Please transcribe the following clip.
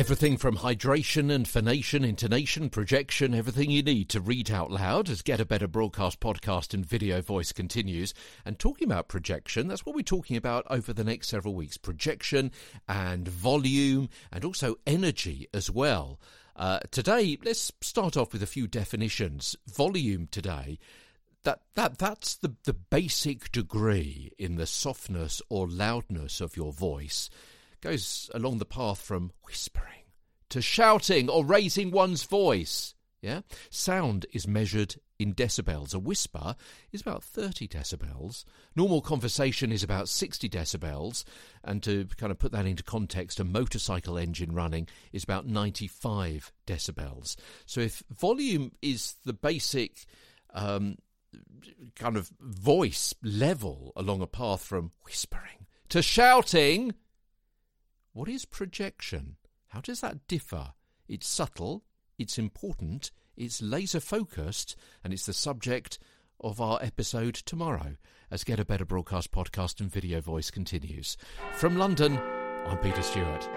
Everything from hydration and phonation, intonation, projection, everything you need to read out loud as Get a Better Broadcast podcast and video voice continues. And talking about projection, that's what we're talking about over the next several weeks projection and volume and also energy as well. Uh, today, let's start off with a few definitions. Volume today. That, that that's the, the basic degree in the softness or loudness of your voice goes along the path from whispering to shouting or raising one's voice. Yeah? Sound is measured in decibels. A whisper is about 30 decibels. Normal conversation is about 60 decibels. And to kind of put that into context, a motorcycle engine running is about 95 decibels. So if volume is the basic um, kind of voice level along a path from whispering to shouting, what is projection? How does that differ? It's subtle, it's important, it's laser focused, and it's the subject of our episode tomorrow as Get a Better Broadcast podcast and video voice continues. From London, I'm Peter Stewart.